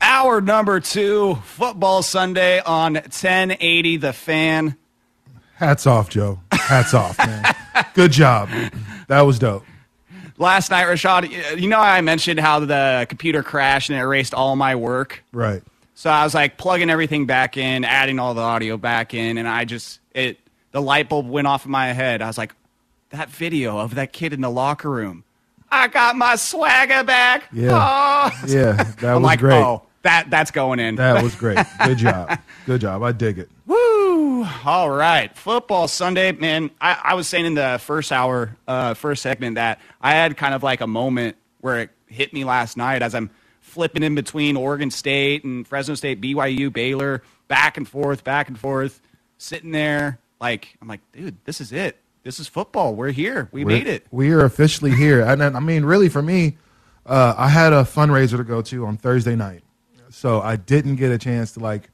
Hour number two, Football Sunday on 1080 The Fan. Hats off, Joe. Hats off, man. Good job. That was dope. Last night, Rashad, you know I mentioned how the computer crashed and it erased all my work. Right. So I was like plugging everything back in, adding all the audio back in, and I just it the light bulb went off in my head. I was like, that video of that kid in the locker room. I got my swagger back. Yeah. Oh. Yeah, that I'm was like, great. oh, that that's going in. That was great. Good job. Good job. I dig it. Woo! All right, football Sunday, man. I, I was saying in the first hour, uh, first segment that I had kind of like a moment where it hit me last night as I'm flipping in between Oregon State and Fresno State, BYU, Baylor, back and forth, back and forth, sitting there. Like I'm like, dude, this is it. This is football. We're here. We We're- made it. We are officially here. And I mean, really, for me, uh, I had a fundraiser to go to on Thursday night, so I didn't get a chance to like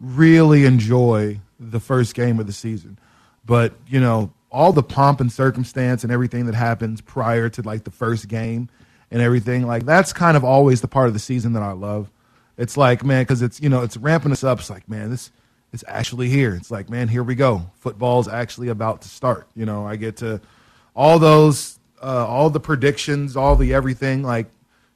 really enjoy the first game of the season. But you know, all the pomp and circumstance and everything that happens prior to like the first game and everything, like that's kind of always the part of the season that I love. It's like, man, because it's you know, it's ramping us up. It's like, man, this it's actually here. It's like, man, here we go. Football's actually about to start. You know, I get to all those, uh, all the predictions, all the everything. Like,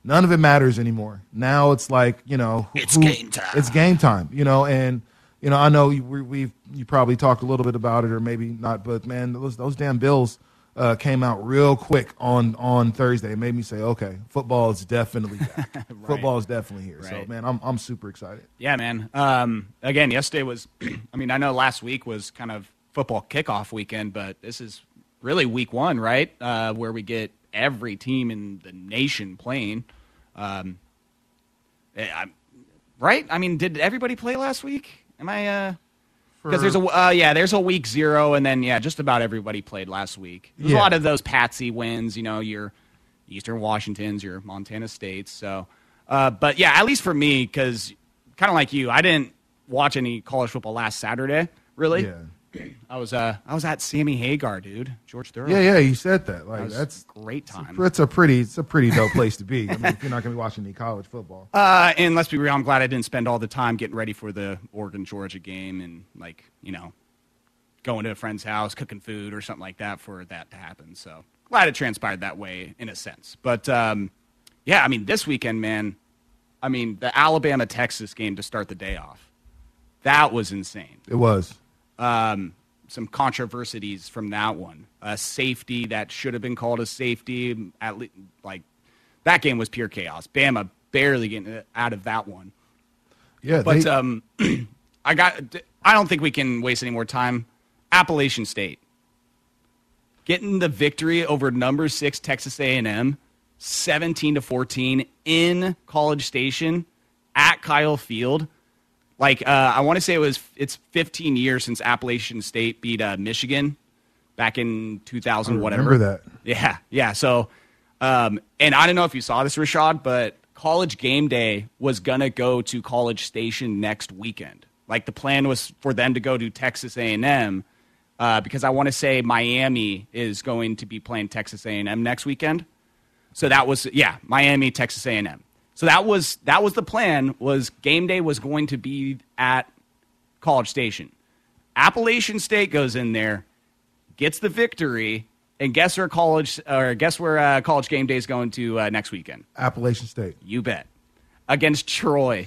none of it matters anymore. Now it's like, you know, who- It's game time. It's game time. You know, and you know, I know you, we, we've you probably talked a little bit about it, or maybe not. But man, those those damn Bills uh, came out real quick on on Thursday. It made me say, okay, football is definitely back. Football is definitely here. So man, I'm I'm super excited. Yeah, man. Um, again, yesterday was. I mean, I know last week was kind of football kickoff weekend, but this is really week one, right? Uh, where we get every team in the nation playing. Um, eh, I'm- right? I mean, did everybody play last week? Am I? uh Because there's a uh, yeah, there's a week zero, and then yeah, just about everybody played last week. There's a lot of those patsy wins, you know, your Eastern Washingtons, your Montana States. So, uh, but yeah, at least for me, because kind of like you, I didn't watch any college football last Saturday. Really, Yeah. I was uh, I was at Sammy Hagar, dude, George Thorough. Yeah, yeah, you said that. Like That was that's a great time. It's a pretty, it's a pretty dope place to be. I mean, if you're not going to be watching any college football. Uh, and let's be real, I'm glad I didn't spend all the time getting ready for the Oregon Georgia game and like you know going to a friend's house, cooking food or something like that for that to happen. So glad it transpired that way in a sense. But um, yeah, I mean this weekend, man. I mean the Alabama Texas game to start the day off. That was insane. It was. Um, some controversies from that one. A safety that should have been called a safety. At least, like that game was pure chaos. Bama barely getting out of that one. Yeah, But they- um, I got. I don't think we can waste any more time. Appalachian State getting the victory over number six Texas A&M, seventeen to fourteen in College Station at Kyle Field. Like uh, I want to say it was it's 15 years since Appalachian State beat uh, Michigan back in 2000 I whatever. remember that. Yeah, yeah. So, um, and I don't know if you saw this, Rashad, but College Game Day was gonna go to College Station next weekend. Like the plan was for them to go to Texas A and M, uh, because I want to say Miami is going to be playing Texas A and M next weekend. So that was yeah, Miami, Texas A and M. So that was that was the plan. Was game day was going to be at College Station. Appalachian State goes in there, gets the victory, and guess where college or guess where uh, college game day is going to uh, next weekend? Appalachian State. You bet. against Troy.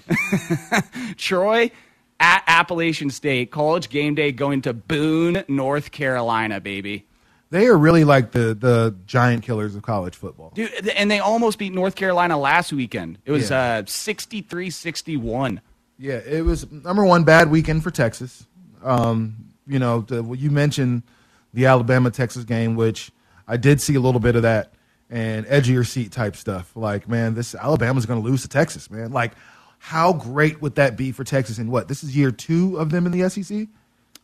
Troy at Appalachian State, college game day going to Boone, North Carolina, baby. They are really like the the giant killers of college football. Dude, and they almost beat North Carolina last weekend. It was Yeah. uh 63-61. Yeah, it was number one bad weekend for Texas. Um, you know, the, well, you mentioned the Alabama Texas game, which I did see a little bit of that and edge of your seat type stuff. Like, man, this Alabama's going to lose to Texas, man. Like, how great would that be for Texas? And what? This is year two of them in the SEC.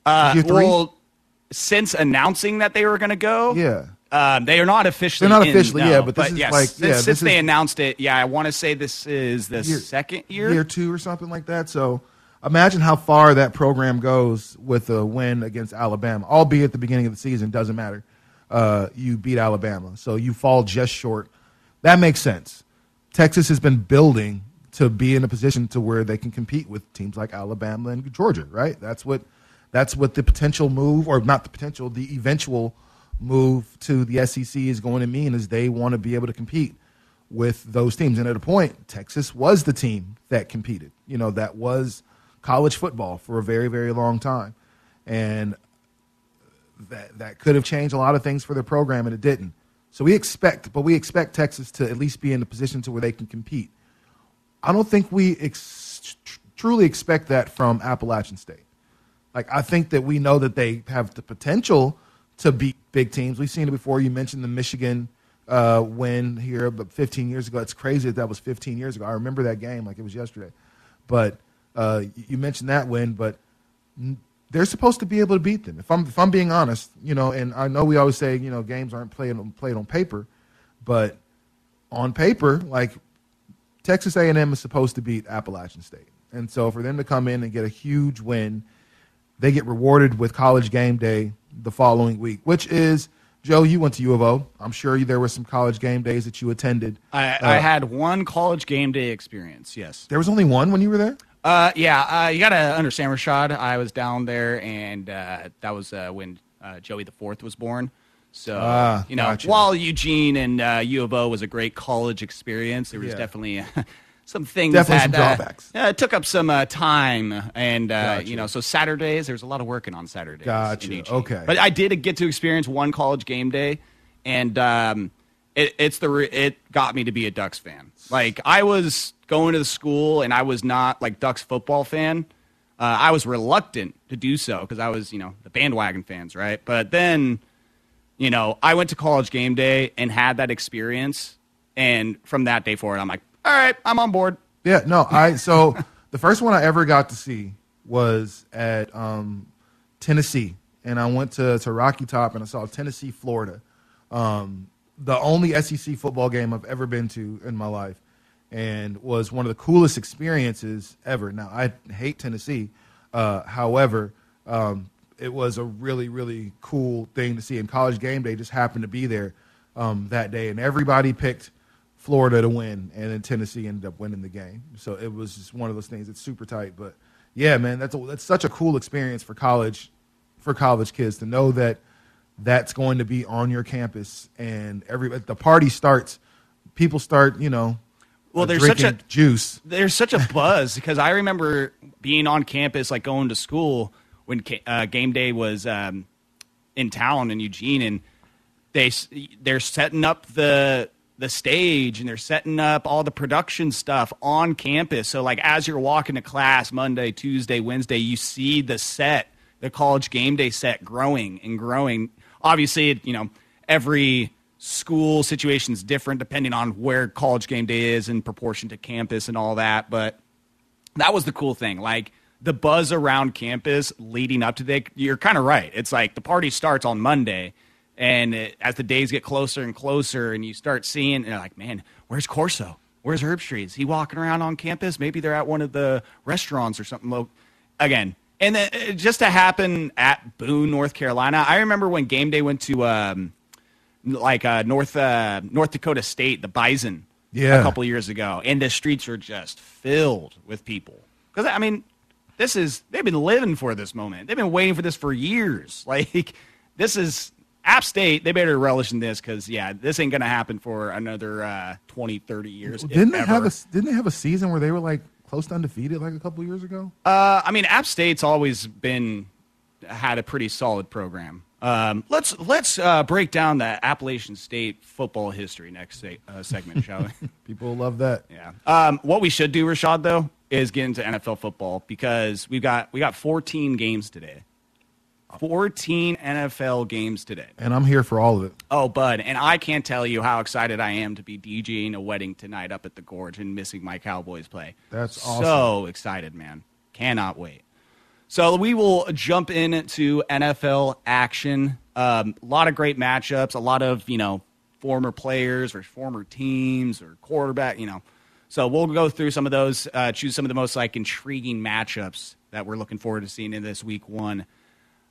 Uh, Year three? well, since announcing that they were going to go, Yeah. um, they are not officially. They're not in, officially, no, yeah, but this is yes, like- since, yeah, since they is- announced it, yeah, I want to say this is the second year. year two or something like that. So imagine how far that program goes with a win against Alabama, albeit at the beginning of the season. Doesn't matter. Uh, you beat Alabama, so you fall just short. That makes sense. Texas has been building to be in a position to where they can compete with teams like Alabama and Georgia. Right? That's what that's what the potential move, or not the potential, the eventual move to the SEC is going to mean. Is they want to be able to compete with those teams. And at a point, Texas was the team that competed. You know, that was college football for a very, very long time. And that that could have changed a lot of things for their program and it didn't. So we expect, but we expect Texas to at least be in a position to where they can compete. I don't think we ex- tr- truly expect that from Appalachian State. Like I think that we know that they have the potential to beat big teams. We've seen it before. You mentioned the Michigan uh, win here about 15 years ago. It's crazy that that was 15 years ago. I remember that game like it was yesterday. But uh, you mentioned that win, but they're supposed to be able to beat them. If I'm if I'm being honest, you know, and I know we always say you know games aren't played on played on paper, but on paper, like Texas A&M is supposed to beat Appalachian State, and so for them to come in and get a huge win, they get rewarded with College Game Day the following week, which is Joe. You went to U of O. I'm sure there were some College Game Days that you attended. I, Uh, I had one college game day experience. Yes. There was only one when you were there. Uh, yeah. Uh, you got to understand, Rashad. I was down there, and uh, that was uh, when uh, Joey the Fourth was born. So Ah, you know, gotcha. while Eugene and uh, U of O was a great college experience, there was Yeah. definitely some things Definitely some that, uh, drawbacks. Uh, it took up some uh, time, and uh, Gotcha. you know, so Saturdays there's a lot of working on Saturdays. Gotcha. Okay. but I did get to experience one college game day, and um, it, it's the re- it got me to be a Ducks fan. Like I was going to the school, and I was not like Ducks football fan. Uh, I was reluctant to do so because I was, you know, the bandwagon fans, right? But then, you know, I went to college game day and had that experience, and from that day forward, I'm like, all right, I'm on board. Yeah, no, I so the first one I ever got to see was at um, Tennessee, and I went to, to Rocky Top and I saw Tennessee, Florida. Um, the only SEC football game I've ever been to in my life, and was one of the coolest experiences ever. Now I hate Tennessee, uh, however, um, it was a really really cool thing to see. And College Game Day just happened to be there um, that day, and everybody picked Florida to win, and then Tennessee ended up winning the game. So it was just one of those things. It's super tight, but yeah, man, that's a, that's such a cool experience for college for college kids to know that that's going to be on your campus, and every the party starts. People start, you know, Well, there's such a- juice. there's such a buzz because I remember being on campus, like going to school when uh, game day was um, in town in Eugene, and they they're setting up the the stage and they're setting up all the production stuff on campus. So like as you're walking to class Monday, Tuesday, Wednesday, you see the set, the college game day set growing and growing. Obviously, you know, every school situation is different depending on where college game day is in proportion to campus and all that, but that was the cool thing. Like the buzz around campus leading up to the, you're kind of right. It's like the party starts on Monday, and it, as the days get closer and closer, and you start seeing, and you're like, man, where's Corso? Where's Herbstreit? Is he walking around on campus? Maybe they're at one of the restaurants or something. Low. Again, and then uh, just to happen at Boone, North Carolina. I remember when game day went to um, like uh, North uh, North Dakota State, the Bison, Yeah. a couple years ago, and the streets were just filled with people. Because I mean, this is they've been living for this moment. They've been waiting for this for years. Like this is App State, they better relish in this because yeah, this ain't gonna happen for another uh, 20, 30 years. Didn't they have a Didn't they have a season where they were like close to undefeated like a couple years ago? Uh, I mean, App State's always been had a pretty solid program. Um, let's let's uh, break down the Appalachian State football history next se- uh, segment, shall we? People love that. Yeah. Um, what we should do, Rashad, though, is get into NFL football because we've got we got 14 games today. 14 NFL games today. And I'm here for all of it. Oh, bud, and I can't tell you how excited I am to be DJing a wedding tonight up at the Gorge and missing my Cowboys play. That's So excited, man. Cannot wait. So we will jump into NFL action. Um, a lot of great matchups, a lot of, you know, former players or former teams or quarterback, you know. So we'll go through some of those, uh, choose some of the most like intriguing matchups that we're looking forward to seeing in this week one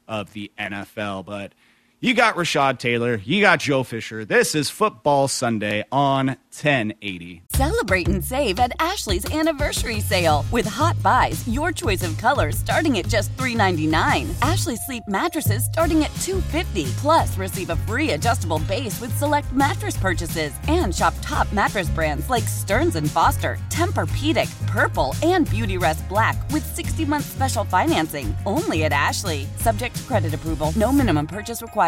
of the NFL. But you got Rashad Taylor, you got Joe Fisher. This is Football Sunday on 1080. Celebrate and save at Ashley's anniversary sale with hot buys, your choice of colors starting at just $3.99. Ashley Sleep mattresses starting at $2.50. Plus, receive a free adjustable base with select mattress purchases and shop top mattress brands like Stearns and Foster, Tempur-Pedic, Purple, and Beautyrest Black with 60-month special financing. Only at Ashley. Subject to credit approval. No minimum purchase required.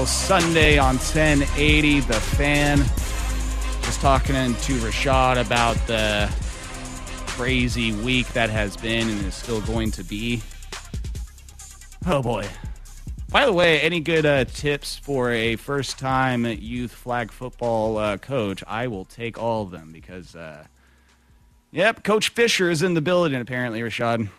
Football Sunday on 1080. The fan. Just talking to Rashad about the crazy week that has been and is still going to be. Oh boy. By the way, any good uh, tips for a first time youth flag football uh, coach? I will take all of them because, uh, yep, Coach Fisher is in the building apparently, Rashad.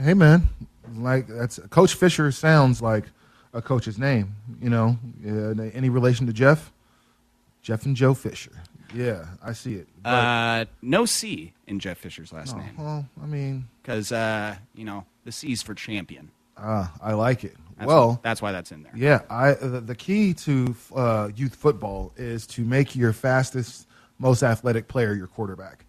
Hey man, like that's Coach Fisher sounds like a coach's name. You know, uh, any relation to Jeff? Jeff and Joe Fisher. Yeah, I see it. But, Uh, no C in Jeff Fisher's last name. well, I mean, because uh, you know the C's for champion. uh, I like it. That's well, why, that's why that's in there. Yeah, I the, the key to uh, youth football is to make your fastest, most athletic player your quarterback,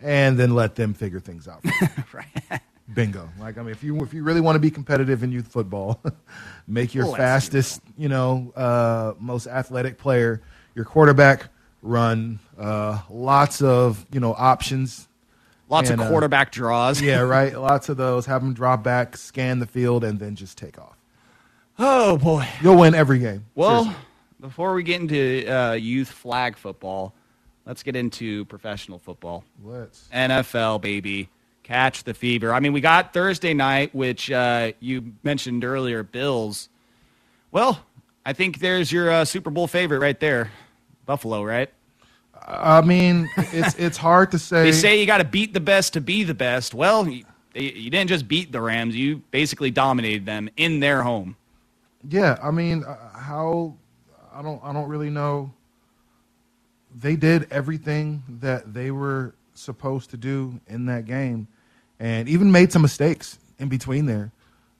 and then let them figure things out. right. Bingo. Like I mean, if you if you really want to be competitive in youth football, make your Let's fastest, you know, uh, most athletic player your quarterback. Run uh, lots of you know options. Lots And, of uh, quarterback draws. Yeah, right. Lots of those. Have them drop back, scan the field, and then just take off. Oh boy. You'll win every game. Well, Seriously. before we get into uh, youth flag football, let's get into professional football. let's. NFL, baby. Catch the fever. I mean, we got Thursday night, which uh, you mentioned earlier, Bills. Well, I think there's your uh, Super Bowl favorite right there. Buffalo, right? I mean, it's it's hard to say. They say you got to beat the best to be the best. Well, you, you didn't just beat the Rams, you basically dominated them in their home. Yeah, I mean, uh, how I don't I don't really know. They did everything that they were supposed to do in that game, and even made some mistakes in between there,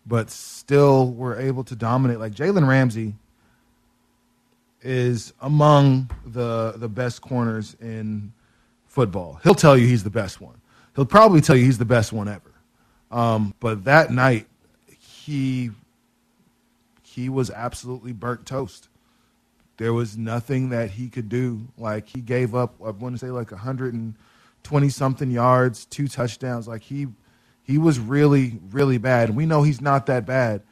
but still were able to dominate. Like Jalen Ramsey is among the the best corners in football. He'll tell you he's the best one. He'll probably tell you he's the best one ever. Um, but that night, he he was absolutely burnt toast. There was nothing that he could do. Like he gave up, I want to say like 120 something yards, two touchdowns. Like he he was really really bad. And we know he's not that bad,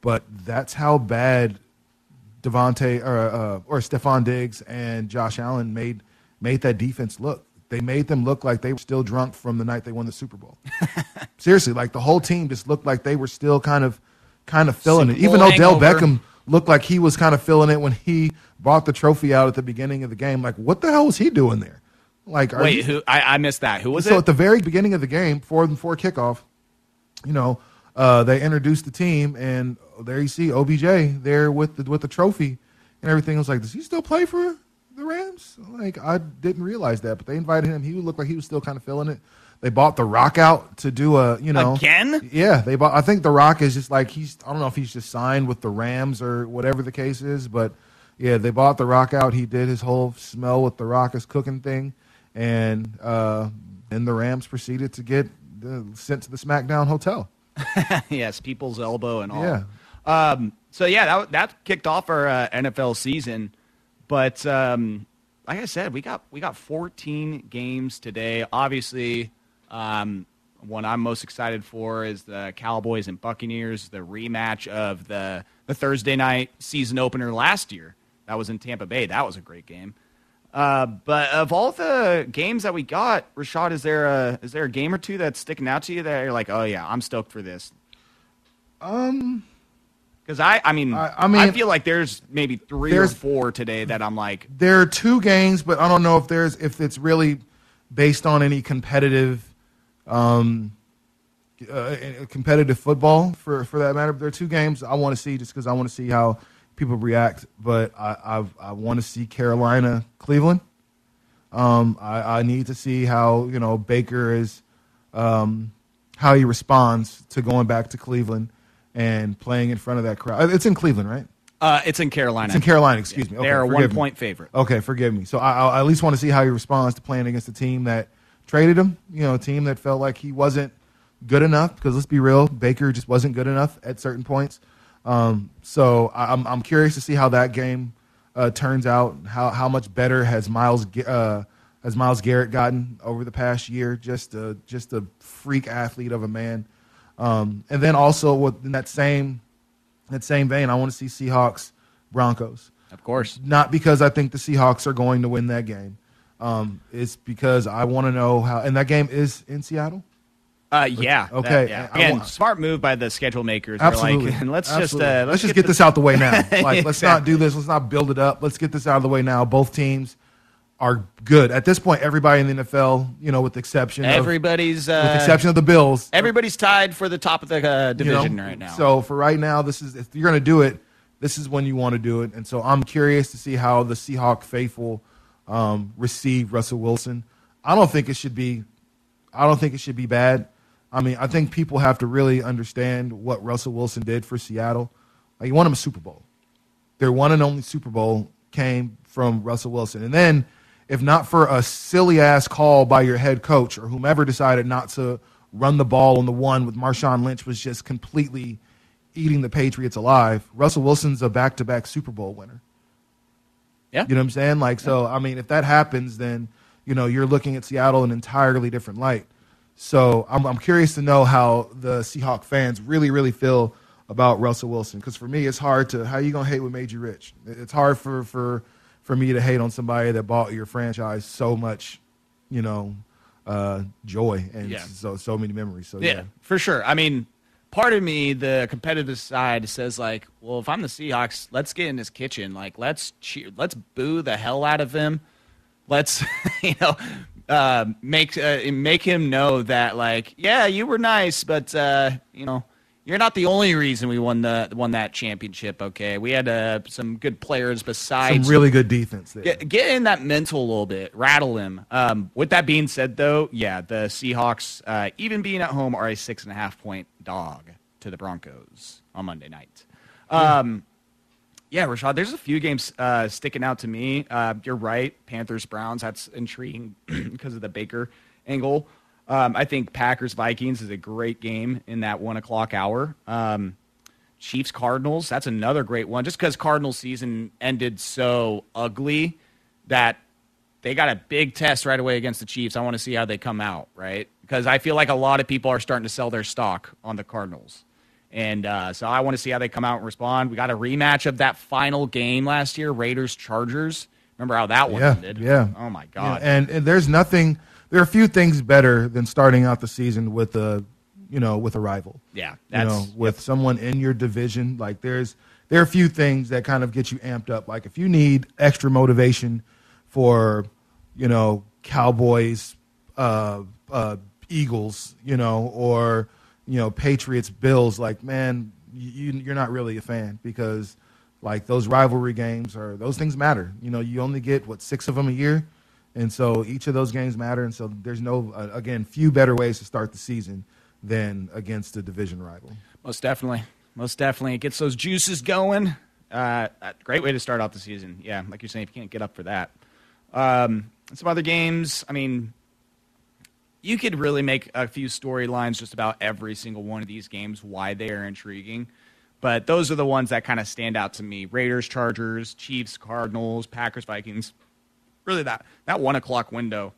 but that's how bad Devonte or uh, or Stefon Diggs and Josh Allen made made that defense look. They made them look like they were still drunk from the night they won the Super Bowl. Seriously, like the whole team just looked like they were still kind of kind of feeling Super it. Even Bowl though Dell hangover. Beckham looked like he was kind of feeling it when he brought the trophy out at the beginning of the game. Like, what the hell was he doing there? Like, are Wait, you- who? I, I missed that. Who was so it? So at the very beginning of the game, before before kickoff, you know, uh, they introduced the team, and there you see OBJ there with the with the trophy and everything. I was like, does he still play for the Rams? Like, I didn't realize that, but they invited him. He looked like he was still kind of feeling it. They bought the Rock out to do a, you know, Again? Yeah, they bought. I think the Rock is just like he's. I don't know if he's just signed with the Rams or whatever the case is, but yeah, they bought the Rock out. He did his whole smell with the Rock is cooking thing, and uh, then the Rams proceeded to get uh, sent to the SmackDown hotel. yes, people's elbow and all. Yeah. Um, so yeah, that that kicked off our uh, NFL season, but um, like I said, we got we got 14 games today. Obviously, um, one I'm most excited for is the Cowboys and Buccaneers, the rematch of the the Thursday night season opener last year. That was in Tampa Bay. That was a great game. Uh, but of all the games that we got, Rashad, is there a is there a game or two that's sticking out to you that you're like, oh yeah, I'm stoked for this? Um, Because I, I mean, I- I, I feel like there's maybe three or There's- four today that I'm like, there are two games, but I don't know if there's if it's really based on any competitive, um, uh, competitive football for for that matter. But there are two games I want to see just because I want to see how people react. But I I've, I want to see Carolina Cleveland. Um, I, I need to see how you know Baker is, um, how he responds to going back to Cleveland and playing in front of that crowd. It's in Cleveland, right? uh, it's in Carolina. It's in Carolina. Excuse me. Okay, They're a one me. point favorite. Okay, forgive me. So I, I at least want to see how he responds to playing against a team that traded him. You know, a team that felt like he wasn't good enough. Because let's be real, Baker just wasn't good enough at certain points. Um, so I'm I'm curious to see how that game uh, turns out. How how much better has Miles uh, has Myles Garrett gotten over the past year? Just a just a freak athlete of a man. Um, and then also with in that same that same vein, I want to see Seahawks Broncos Of course. not because I think the Seahawks are going to win that game. Um, it's because I want to know how. And that game is in Seattle. Uh, yeah. Okay, that- yeah. I Again, want- smart move by the schedule makers. Absolutely. Like, let's Absolutely. just uh, let's, just get, this out the way now. Like, let's not do this. Let's not build it up. Let's get this out of the way now. Both teams are good at this point. Everybody in the NFL, you know, with the exception of, Everybody's uh, with the exception of the Bills, everybody's tied for the top of the uh, you division know? right now. So for right now, this is if you're going to do it, this is when you want to do it. And so I'm curious to see how the Seahawk faithful um, receive Russell Wilson. I don't think it should be. I don't think it should be bad. I mean, I think people have to really understand what Russell Wilson did for Seattle. Like, he won him a Super Bowl. Their one and only Super Bowl came from Russell Wilson. And then, if not for a silly ass call by your head coach or whomever decided not to run the ball on the one with Marshawn Lynch was just completely eating the Patriots alive. Russell Wilson's a back to back Super Bowl winner. Yeah. You know what I'm saying? Like, so, I mean, if that happens, then, you know, you're looking at Seattle in an entirely different light. So I'm, I'm curious to know how the Seahawk fans really, really feel about Russell Wilson. Because for me, it's hard to, how you going to hate what made you rich? It's hard for, for, for me to hate on somebody that bought your franchise so much, you know, uh, joy and Yeah. so, so many memories. So, Yeah, yeah. for sure. I mean, part of me, the competitive side, says like, well, if I'm the Seahawks, let's get in his kitchen. Like, let's cheer, let's boo the hell out of him. Let's, you know, uh, make uh, make him know that like, yeah, you were nice, but uh, you know, you're not the only reason we won the won that championship. Okay, we had uh, some good players besides Some really good defense there. Get, get in that mental a little bit, rattle him. Um, with that being said, though, yeah, the Seahawks, uh, even being at home, are a six and a half point dog to the Broncos on Monday night. Um, yeah, Rashad, there's a few games uh, sticking out to me. Uh, you're right, Panthers Browns. That's intriguing because of the Baker angle. Um, I think Packers Vikings is a great game in that one o'clock hour. Um, Chiefs Cardinals, that's another great one. Just because Cardinals season ended so ugly that they got a big test right away against the Chiefs. I want to see how they come out, right? Because I feel like a lot of people are starting to sell their stock on the Cardinals. And uh, so I want to see how they come out and respond. We got a rematch of that final game last year, Raiders Chargers. Remember how that one yeah, ended? Yeah. Oh my Yeah, god. and, and there's nothing. There are a few things better than starting out the season with a, you know, with a rival. Yeah, you know, with someone in your division. Like there's there are a few things that kind of get you amped up. Like if you need extra motivation for, you know, Cowboys, uh, uh, Eagles, you know, or you know, Patriots, Bills. Like man, you you're not really a fan because like those rivalry games are those things matter. You know, you only get what six of them a year, and so each of those games matter. And so there's no uh, again few better ways to start the season than against a division rival. Most definitely. Most definitely. It gets those juices going. Uh, great way to start off the season. Yeah, like you're saying, if you can't get up for that. Um, some other games, I mean, you could really make a few storylines just about every single one of these games, why they are intriguing. But those are the ones that kind of stand out to me Raiders, Chargers, Chiefs, Cardinals, Packers, Vikings. Really, that, that one o'clock window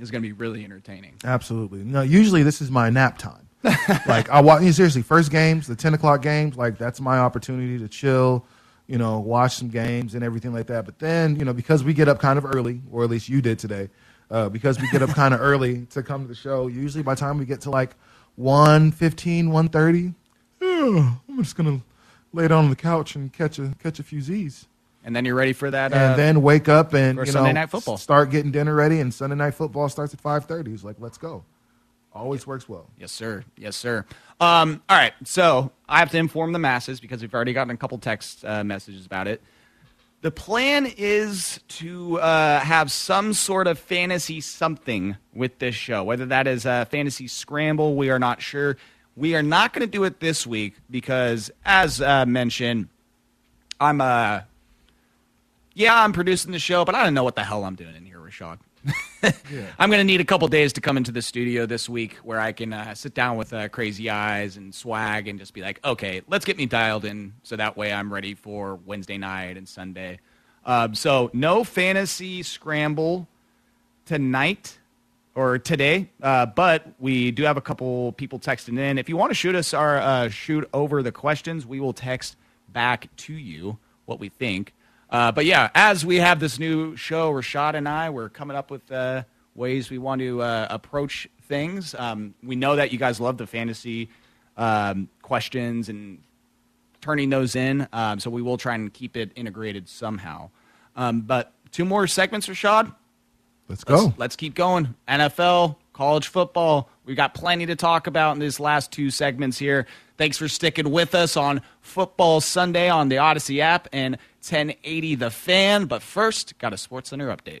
is going to be really entertaining. Absolutely. No, usually this is my nap time. like I watch seriously first games, the ten o'clock games. Like that's my opportunity to chill, you know, watch some games and everything like that. But then you know because we get up kind of early, or at least you did today, uh, because we get up kind of early to come to the show. Usually by the time we get to like 1.15, 1.30, "Oh, I'm just gonna lay down on the couch and catch a catch a few Z's. And then you're ready for that. and uh, then wake up and you Sunday know Night Football. start getting dinner ready. And Sunday night football starts at five thirty. It's like let's go. Always works well. Yes, sir. Yes, sir. Um, all right. So I have to inform the masses because we've already gotten a couple text uh, messages about it. The plan is to uh, have some sort of fantasy something with this show, whether that is a fantasy scramble. We are not sure. We are not going to do it this week because, as uh, mentioned, I'm uh, yeah, I'm producing the show, but I don't know what the hell I'm doing in here, Rashad. I'm going to need a couple days to come into the studio this week where I can uh, sit down with uh, Crazy Eyes and Swag and just be like, okay, let's get me dialed in so that way I'm ready for Wednesday night and Sunday. Um, so, no fantasy scramble tonight or today, uh, but we do have a couple people texting in. If you want to shoot us our uh, shoot over the questions, we will text back to you what we think. Uh, but yeah, as we have this new show, Rashad and I, we're coming up with uh, ways we want to uh, approach things. Um, we know that you guys love the fantasy um, questions and turning those in, um, so we will try and keep it integrated somehow. Um, but two more segments, Rashad. Let's Let's, go. let's keep going. NFL, college football. We've got plenty to talk about in these last two segments here. Thanks for sticking with us on Football Sunday on the Odyssey app and 1080 The Fan. But first, got a Sports Center update.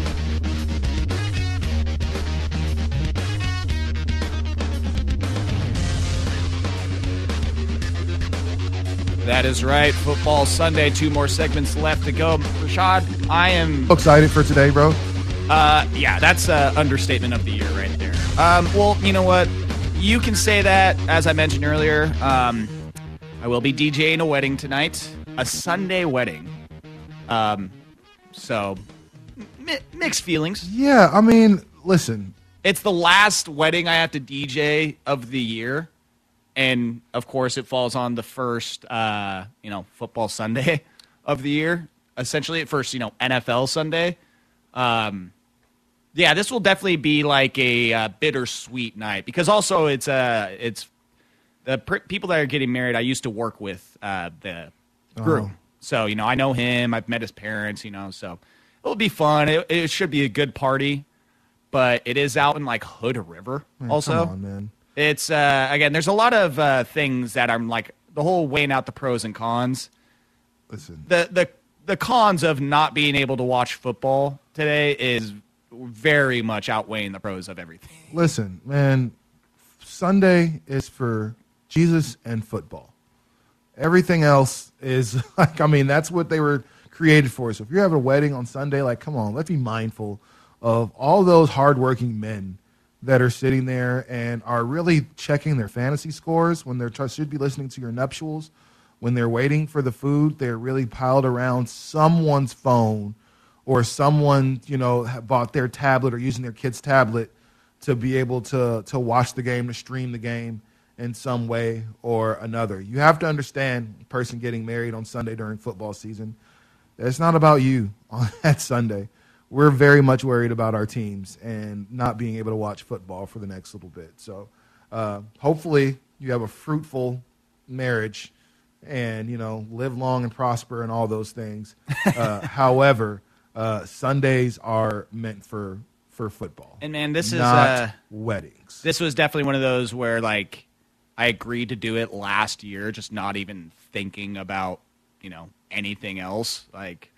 That is right. Football Sunday. Two more segments left to go. Rashad, I am excited for today, bro. Uh, yeah, that's an understatement of the year right there. Um, well, you know what? You can say that, as I mentioned earlier. Um, I will be DJing a wedding tonight, a Sunday wedding. Um, so mi- mixed feelings. Yeah, I mean, listen. It's the last wedding I have to DJ of the year and of course it falls on the first uh, you know football Sunday of the year. Essentially, at first you know NFL Sunday. Um, yeah, this will definitely be like a uh, bittersweet night because also it's uh it's the pr- people that are getting married. I used to work with uh, the groom, Oh. so you know I know him. I've met his parents. You know, so it'll be fun. It, it should be a good party, but it is out in like Hood River. Man, also, come on, man. It's uh, again. There's a lot of uh, things that I'm like the whole weighing out the pros and cons. Listen, The the the cons of not being able to watch football today is very much outweighing the pros of everything. listen, man. Sunday is for Jesus and football. Everything else is like, I mean, that's what they were created for. So if you have a wedding on Sunday, like, come on, let's be mindful of all those hardworking men that are sitting there and are really checking their fantasy scores when they're should be listening to your nuptials. When they're waiting for the food, they're really piled around someone's phone or someone, you know, bought their tablet or using their kid's tablet to be able to to watch the game, to stream the game in some way or another. You have to understand, a person getting married on Sunday during football season, it's not about you on that Sunday. We're very much worried about our teams and not being able to watch football for the next little bit. So, uh, hopefully, you have a fruitful marriage and you know live long and prosper and all those things. Uh, however, uh, Sundays are meant for for football. And man, this is uh, weddings. This was definitely one of those where like I agreed to do it last year, just not even thinking about you know anything else. Like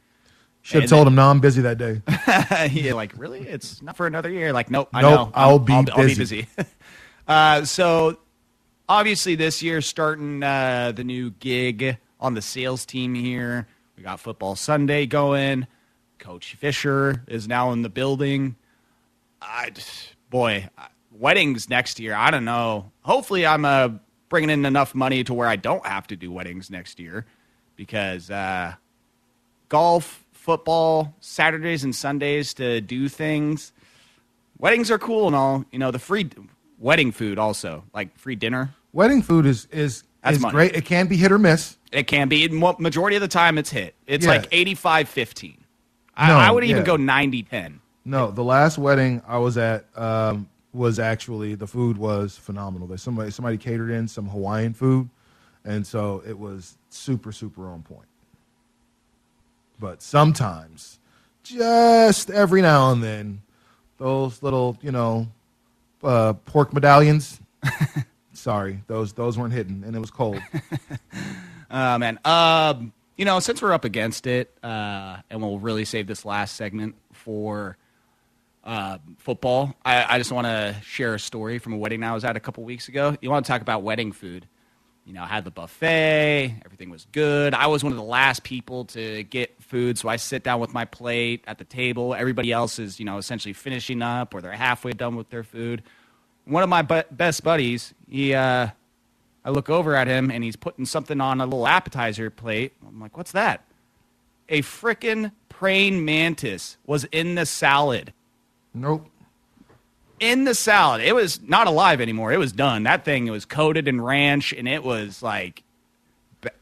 Should have told him, no, I'm busy that day. yeah, like really, it's not for another year. Like, nope, I Nope, know. I'll be I'll, I'll be busy. busy. uh, so, obviously, this year starting uh, the new gig on the sales team here. We got football Sunday going. Coach Fisher is now in the building. I, boy, weddings next year. I don't know. Hopefully, I'm uh, bringing in enough money to where I don't have to do weddings next year, because uh, golf, football, Saturdays and Sundays to do things. Weddings are cool and all. You know, the free wedding food also, like free dinner. Wedding food is is, That's is money. great. It can be hit or miss. It can be. Majority of the time, it's hit. It's Yeah. like 85 15. I, No, I would even yeah. go 90 10. No, the last wedding I was at um, was actually the food was phenomenal. There's somebody somebody catered in some Hawaiian food, and so it was super super on point. But sometimes, just every now and then, those little you know uh, pork medallions. sorry, those those weren't hidden, and it was cold. Oh man. Um, you know, since we're up against it, uh, and we'll really save this last segment for uh, football, I, I just want to share a story from a wedding I was at a couple weeks ago. You want to talk about wedding food? You know, I had the buffet, everything was good. I was one of the last people to get food, so I sit down with my plate at the table. Everybody else is, you know, essentially finishing up or they're halfway done with their food. One of my bu- best buddies, he, uh, I look over at him and he's putting something on a little appetizer plate. I'm like, what's that? A frickin' praying mantis was in the salad. Nope. In the salad. It was not alive anymore. It was done. That thing was coated in ranch and it was like,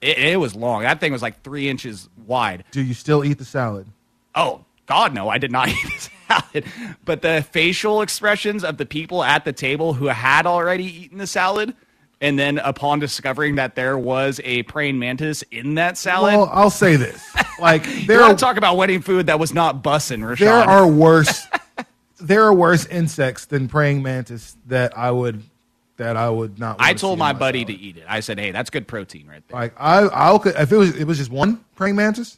it, it was long. That thing was like three inches wide. Do you still eat the salad? Oh, God, no, I did not eat the salad. But the facial expressions of the people at the table who had already eaten the salad, and then upon discovering that there was a praying mantis in that salad. Well, I'll say this: like you there want are to talk about wedding food that was not bussin', Rashad. there are worse there are worse insects than praying mantis that I would that I would not. I told my in buddy salad. to eat it. I said, "Hey, that's good protein right there." Like I, I'll if it was it was just one praying mantis.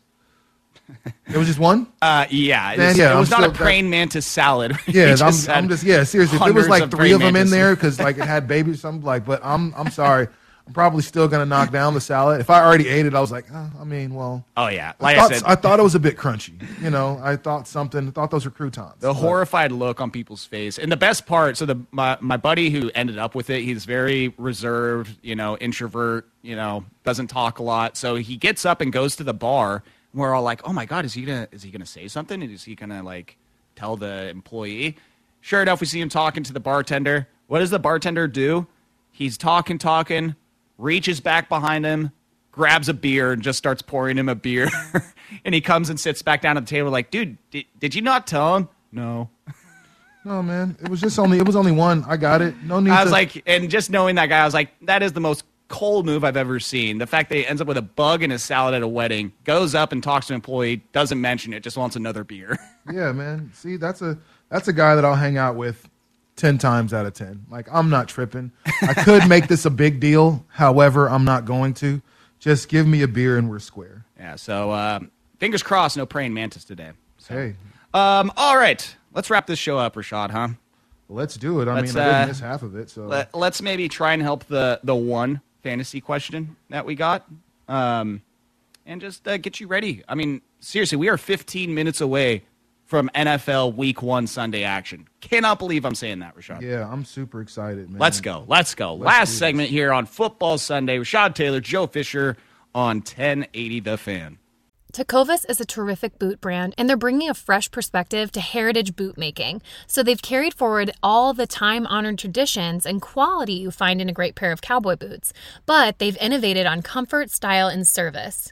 It was just one. Uh, yeah, it was, yeah, it was I'm not still- a praying mantis salad. Yeah, He I'm, just I'm just yeah seriously. If there was like three of them in there because like it had babies or something like. But I'm I'm sorry. I'm probably still gonna knock down the salad. If I already ate it, I was like, oh, I mean, well. Oh yeah, I like I, thought, said, I thought it was a bit crunchy. You know, I thought something. Thought those were croutons. the But- horrified look on people's face, and the best part. So the my my buddy who ended up with it, he's very reserved, you know, introvert, you know, doesn't talk a lot. So he gets up and goes to the bar. And we're all like, "Oh my god, is he gonna is he gonna say something? Is he gonna like tell the employee?" Sure enough, we see him talking to the bartender. What does the bartender do? He's talking, talking, reaches back behind him, grabs a beer, and just starts pouring him a beer. and he comes and sits back down at the table, like, dude, did, did you not tell him? No. No, man. It was just only. It was only one. I got it. No need. I was to, like, and just knowing that guy, I was like, that is the most cold move I've ever seen. The fact that he ends up with a bug in his salad at a wedding, goes up and talks to an employee, doesn't mention it, just wants another beer. yeah, man. See, that's a that's a guy that I'll hang out with ten times out of ten. Like I'm not tripping. I could make this a big deal. However, I'm not going to. Just give me a beer and we're square. yeah, so um, fingers crossed, no praying mantis today. Hey, Um, all right, let's wrap this show up, Rashad, huh? let's do it. I Let's, mean, I didn't uh, miss half of it, so Let, let's maybe try and help the the one fantasy question that we got, um, and just uh, get you ready. I mean, seriously, we are 15 minutes away from NFL Week One Sunday action. Cannot believe I'm saying that, Rashad. yeah, I'm super excited, man. Let's go. Let's go. Let's do Last this. segment here on Football Sunday. Rashad Taylor, Joe Fisher on 1080 The Fan. Tecovas is a terrific boot brand, and they're bringing a fresh perspective to heritage boot making. So they've carried forward all the time honored traditions and quality you find in a great pair of cowboy boots, but they've innovated on comfort, style, and service.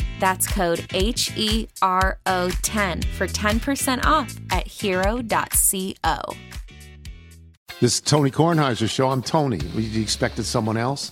That's code H E R O 10 for 10% off at hero.co. This is Tony Kornheiser show. I'm Tony. You expected someone else?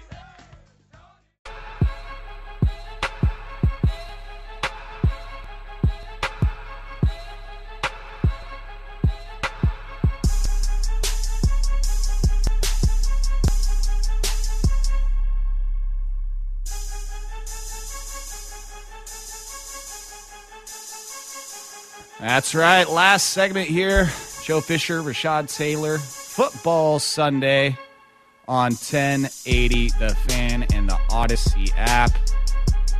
That's right. Last segment here. Joe Fisher, Rashad Taylor, Football Sunday on 1080 The Fan and the Odyssey app.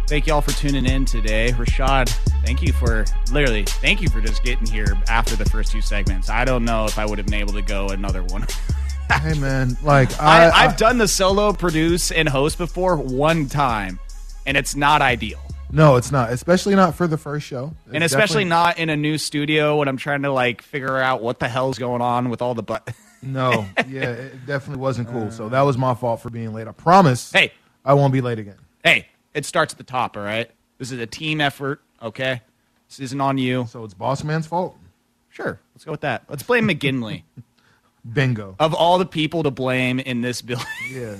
Thank you all for tuning in today. Rashad, thank you for literally, thank you for just getting here after the first two segments. I don't know if I would have been able to go another one. hey, man. Like, I, I, I've done the solo produce and host before one time, and it's not ideal. No, it's not. Especially not for the first show. It's and especially not in a new studio when I'm trying to like figure out what the hell's going on with all the but. No, yeah, it definitely wasn't cool. So that was my fault for being late. I promise. Hey, I won't be late again. hey, it starts at the top. All right, this is a team effort. Okay, this isn't on you. So it's boss man's fault. Sure, let's go with that. Let's blame McGinley. Bingo. Of all the people to blame in this building, Yeah.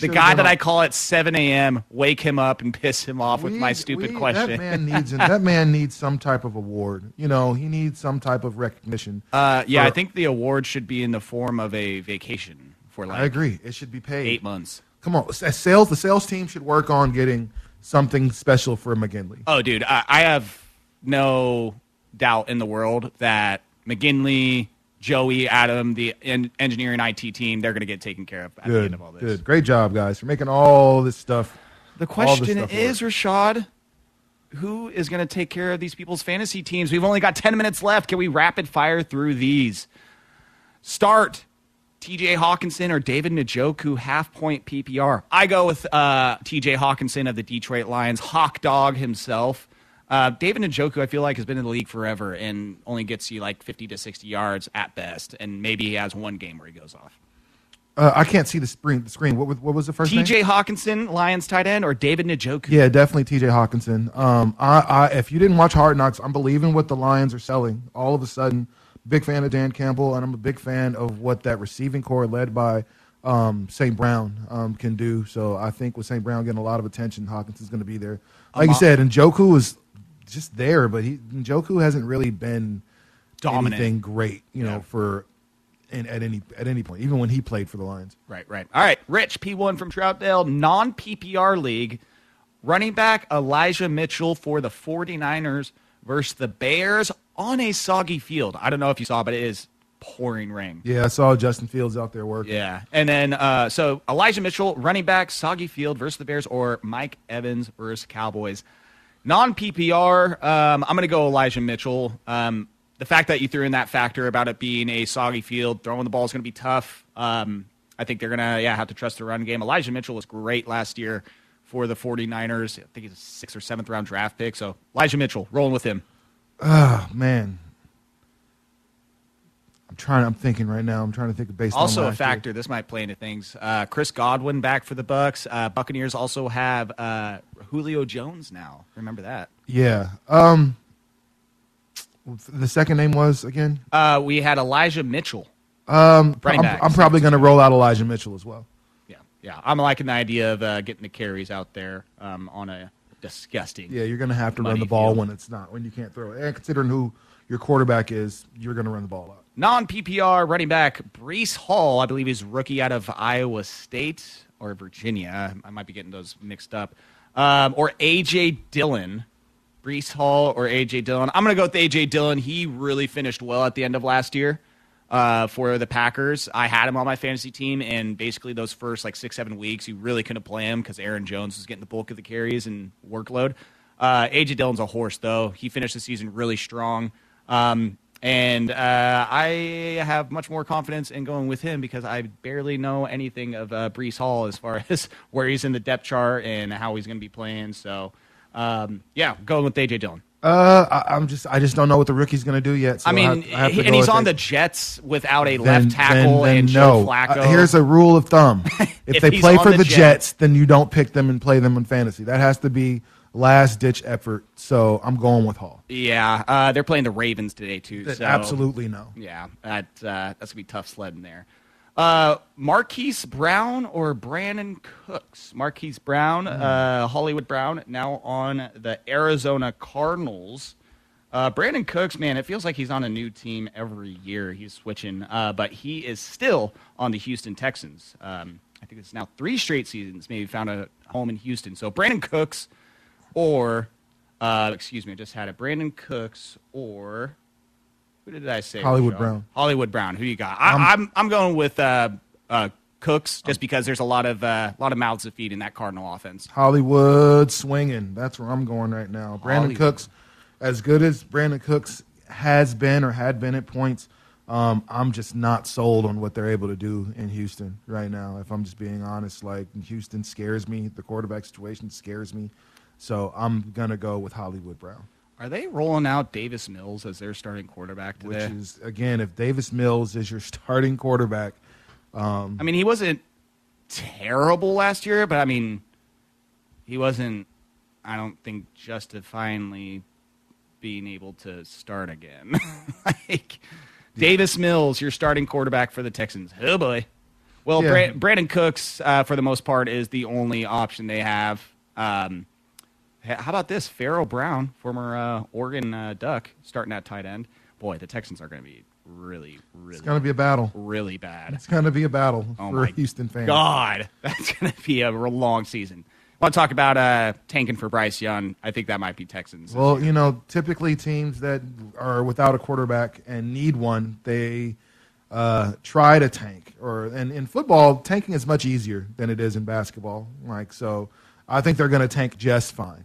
the guy that I call at 7 a.m., wake him up and piss him off with my stupid we- question. That man needs that man needs some type of award. You know, he needs some type of recognition. uh, yeah, for- I think the award should be in the form of a vacation for like I agree. It should be paid. eight months. Come on, sales. The sales team should work on getting something special for McGinley. Oh, dude, I, I have no doubt in the world that McGinley, Joey, Adam, the en- engineering IT team, they're going to get taken care of at the end of all this. good, great job, guys, for making all this stuff. The question stuff is, Rashad, who is going to take care of these people's fantasy teams? We've only got 10 minutes left. Can we rapid fire through these? Start TJ Hockenson or David Njoku, half point PPR. I go with uh, TJ Hockenson of the Detroit Lions, Hawk Dog himself. Uh, David Njoku, I feel like, has been in the league forever and only gets you like 50 to 60 yards at best. And maybe he has one game where he goes off. Uh, I can't see the screen. The screen. What, was- what was the first name? TJ Hockenson, Lions tight end, or David Njoku? Yeah, definitely T.J. Hockenson. Um, I, I, if you didn't watch Hard Knocks, I'm believing what the Lions are selling. All of a sudden, big fan of Dan Campbell, and I'm a big fan of what that receiving corps led by um, St. Brown um, can do. So I think with St. Brown getting a lot of attention, Hockenson's going to be there. Like you said, Njoku is just there, but he Njoku hasn't really been Dominant. anything great, you know, Yeah. for in, at any at any point, even when he played for the Lions. Right, right. All right, Rich, P1 from Troutdale, non PPR league. Running back Elijah Mitchell for the 49ers versus the Bears on a soggy field. I don't know if you saw, but it is pouring rain. Yeah, I saw Justin Fields out there working. Yeah. And then, uh, so Elijah Mitchell, running back, soggy field versus the Bears, or Mike Evans versus Cowboys. Non PPR, um, I'm going to go Elijah Mitchell. Um, the fact that you threw in that factor about it being a soggy field, throwing the ball is going to be tough. Um, I think they're going to yeah have to trust the run game. Elijah Mitchell was great last year for the 49ers. I think he's a sixth or seventh round draft pick. So Elijah Mitchell, rolling with him. Oh man, I'm trying. I'm thinking right now. I'm trying to think of based Also a last year. factor. This might play into things. Uh, Chris Godwin back for the Bucs. Uh, Buccaneers also have uh, Julio Jones now. Remember that. Yeah. Um. The second name was again. Uh, we had Elijah Mitchell. Um. I'm. I'm probably going to roll out Elijah Mitchell as well. Yeah, yeah. I'm liking the idea of uh, getting the carries out there um, on a disgusting. Yeah, you're going to have to run the ball field. when it's not when you can't throw it. And considering who your quarterback is, you're going to run the ball out. Non PPR running back Breece Hall, I believe he's rookie out of Iowa State or Virginia. I might be getting those mixed up. Um, or AJ Dillon. Breece Hall or AJ Dillon. I'm going to go with AJ Dillon. He really finished well at the end of last year uh, for the Packers. I had him on my fantasy team, and basically those first like six, seven weeks, you really couldn't play him because Aaron Jones was getting the bulk of the carries and workload. Uh, AJ Dillon's a horse, though. He finished the season really strong. Um, and uh, I have much more confidence in going with him because I barely know anything of uh, Breece Hall as far as where he's in the depth chart and how he's going to be playing. So, um, yeah, going with AJ Dillon. Uh, I, I'm just I just don't know what the rookie's going to do yet. So I mean, have- I have and he's on it. the Jets without a Then- left tackle then- then and Joe no. Flacco. Uh, here's a rule of thumb: if, If they play for the the Jets- Jets, then you don't pick them and play them in fantasy. That has to be last ditch effort. So I'm going with Hall. Yeah, uh, they're playing the Ravens today too. So absolutely no. Yeah, that uh, that's gonna be tough sledding there. Uh, Marquise Brown or Brandin Cooks? Marquise Brown, Hmm. uh, Hollywood Brown, now on the Arizona Cardinals. Uh, Brandin Cooks, man, it feels like he's on a new team every year. He's switching, uh, but he is still on the Houston Texans. Um, I think it's now three straight seasons, maybe found a home in Houston. So Brandin Cooks, or uh, excuse me, I just had it. Brandin Cooks or who did I say? Hollywood? Brown. Hollywood Brown. Who you got? I, I'm I'm going with uh, uh, Cooks just because there's a lot of uh, lot of mouths to feed in that Cardinal offense. Hollywood swinging. That's where I'm going right now. Brandon Hollywood. Cooks, as good as Brandin Cooks has been or had been at points, um, I'm just not sold on what they're able to do in Houston right now. If I'm just being honest, like Houston scares me. The quarterback situation scares me. So I'm gonna go with Hollywood Brown. Are they rolling out Davis Mills as their starting quarterback today? Which is again, if Davis Mills is your starting quarterback, um, I mean, he wasn't terrible last year, but I mean, he wasn't. I don't think justifyingly being able to start again. like Davis Mills, your starting quarterback for the Texans. Oh boy. Well, Yeah. Brandin Cooks, uh, for the most part, is the only option they have. Um, how about this? Pharaoh Brown, former uh, Oregon uh, Duck, starting at tight end. Boy, the Texans are going to be really, really. it's gonna be a battle. really bad. It's gonna be a battle Oh for Houston fans. God, that's going to be a long season. Want to talk about uh, tanking for Bryce Young? I think that might be Texans. Well, you know, typically teams that are without a quarterback and need one, they uh, try to tank. Or and in football, tanking is much easier than it is in basketball. Like so, I think they're going to tank just fine.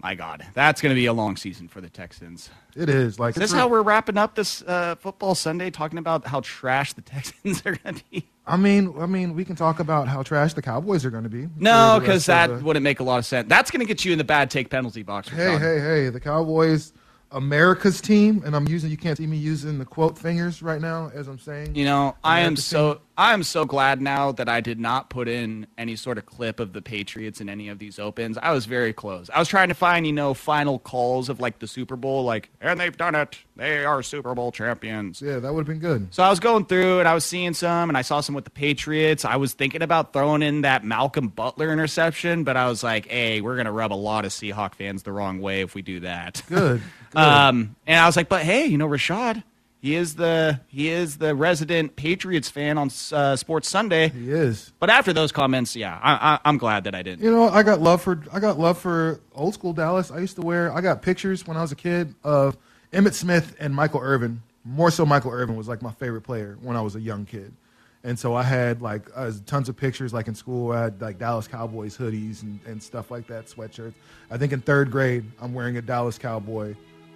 My God, that's going to be a long season for the Texans. It is like Is this how we're wrapping up this uh, football Sunday, talking about how trash the Texans are going to be? I mean, I mean, we can talk about how trash the Cowboys are going to be. No, because that the- wouldn't make a lot of sense. That's going to get you in the bad take penalty box. Hey, hey, hey! The Cowboys, America's team, and I'm using. You can't see me using the quote fingers right now as I'm saying. You know, I am America's so am so glad now that I did not put in any sort of clip of the Patriots in any of these opens. I was very close. I was trying to find, you know, final calls of like the Super Bowl, like, and they've done it. They are Super Bowl champions. Yeah, that would have been good. So I was going through and I was seeing some, and I saw some with the Patriots. I was thinking about throwing in that Malcolm Butler interception, but I was like, hey, we're gonna rub a lot of Seahawk fans the wrong way if we do that. Good. good. Um, and I was like, but hey, you know, Rashad, he is the he is the resident Patriots fan on uh, Sports Sunday. he is. But after those comments, yeah, I, I, I'm glad that I didn't. You know, I got love for I got love for old school Dallas. I used to wear. I got pictures when I was a kid of Emmitt Smith and Michael Irvin. More so, Michael Irvin was like my favorite player when I was a young kid, and so I had like uh, tons of pictures. Like in school, I had like Dallas Cowboys hoodies and, and stuff like that, sweatshirts. I think in third grade, I'm wearing a Dallas Cowboy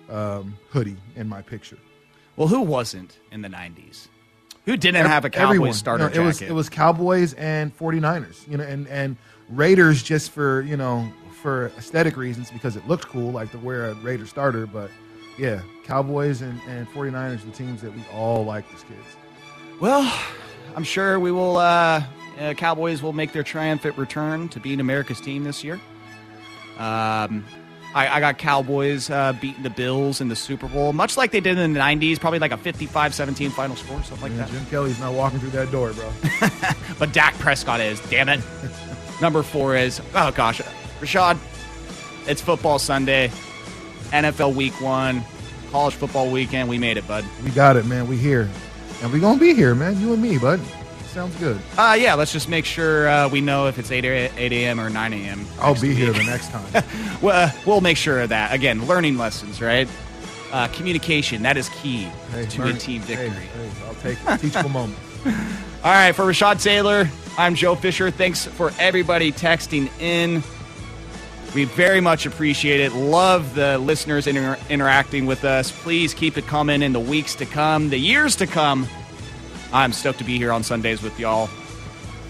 um, hoodie in my picture. Well, who wasn't in the '90s? Who didn't have a Cowboys Everyone. starter You know, it was it was Cowboys and 49ers, you know, and and Raiders just for you know for aesthetic reasons because it looked cool, like to wear a Raider starter. But yeah, Cowboys and and 49ers, the teams that we all liked as kids. Well, I'm sure we will. Uh, uh, Cowboys will make their triumphant return to being America's team this year. Um, I, I got Cowboys uh, beating the Bills in the Super Bowl, much like they did in the '90s, probably like a 55-17 final score, something like Yeah, that. Jim Kelly's not walking through that door, bro. But Dak Prescott is. Damn it. Number four is. Oh gosh, Rashad. It's football Sunday, NFL week one, college football weekend. We made it, bud. We got it, man. We here. And we going to be here, man. You and me, bud. Sounds good. Uh, yeah, let's just make sure uh, we know if it's 8, 8 a.m. or 9 a.m. I'll be here the next time. well, uh, we'll make sure of that. Again, learning lessons, right? Uh, communication, that is key Hey, to a team victory. hey, I'll take it. Teachable moment. All right, for Rashad Taylor, I'm Joe Fisher. Thanks for everybody texting in. We very much appreciate it. Love the listeners inter- interacting with us. Please keep it coming in the weeks to come, the years to come. I'm stoked to be here on Sundays with y'all.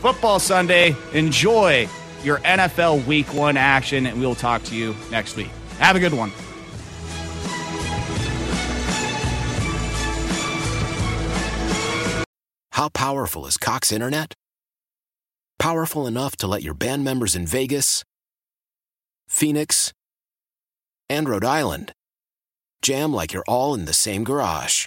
Football Sunday. Enjoy your NFL Week One action, and we'll talk to you next week. Have a good one. How powerful is Cox Internet? Powerful enough to let your band members in Vegas, Phoenix, and Rhode Island jam like you're all in the same garage.